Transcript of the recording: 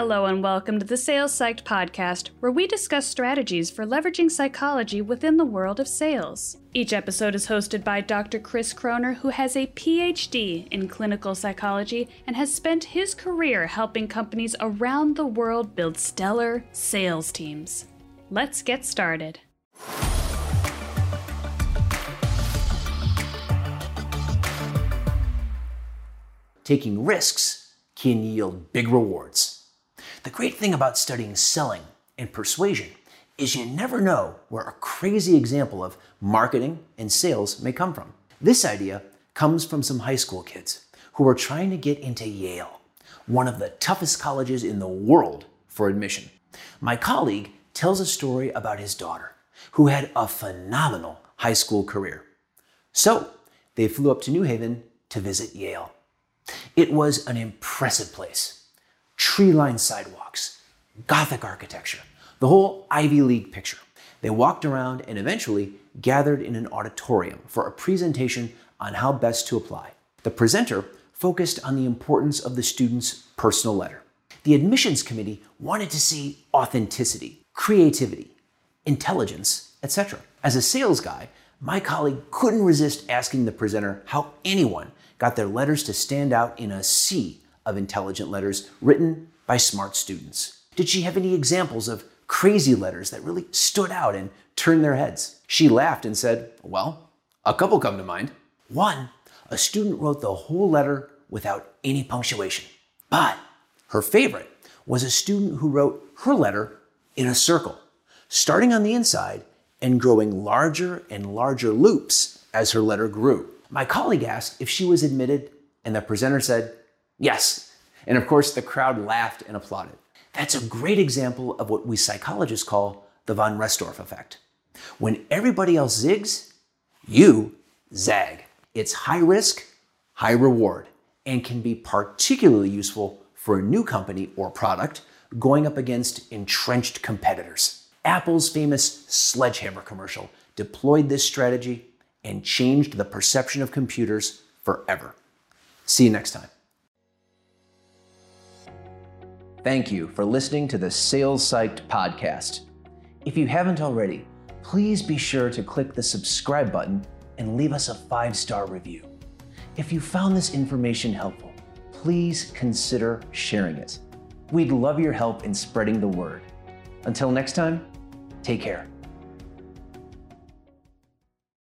Hello, and welcome to the Sales Psyched podcast, where we discuss strategies for leveraging psychology within the world of sales. Each episode is hosted by Dr. Chris Croner, who has a PhD in clinical psychology and has spent his career helping companies around the world build stellar sales teams. Let's get started. Taking risks can yield big rewards. The great thing about studying selling and persuasion is you never know where a crazy example of marketing and sales may come from. This idea comes from some high school kids who were trying to get into Yale, one of the toughest colleges in the world for admission. My colleague tells a story about his daughter, who had a phenomenal high school career. So they flew up to New Haven to visit Yale. It was an impressive place tree lined sidewalks, Gothic architecture, the whole Ivy League picture. They walked around and eventually gathered in an auditorium for a presentation on how best to apply. The presenter focused on the importance of the student's personal letter. The admissions committee wanted to see authenticity, creativity, intelligence, etc. As a sales guy, my colleague couldn't resist asking the presenter how anyone got their letters to stand out in a sea of intelligent letters written by smart students? Did she have any examples of crazy letters that really stood out and turned their heads? She laughed and said, Well, a couple come to mind. One, a student wrote the whole letter without any punctuation. But her favorite was a student who wrote her letter in a circle, starting on the inside and growing larger and larger loops as her letter grew. My colleague asked if she was admitted, and the presenter said, Yes. And of course, the crowd laughed and applauded. That's a great example of what we psychologists call the von Restorff effect. When everybody else zigs, you zag. It's high risk, high reward, and can be particularly useful for a new company or product going up against entrenched competitors. Apple's famous sledgehammer commercial deployed this strategy and changed the perception of computers forever. See you next time. Thank you for listening to the Sales Psyched podcast. If you haven't already, please be sure to click the subscribe button and leave us a five star review. If you found this information helpful, please consider sharing it. We'd love your help in spreading the word. Until next time, take care.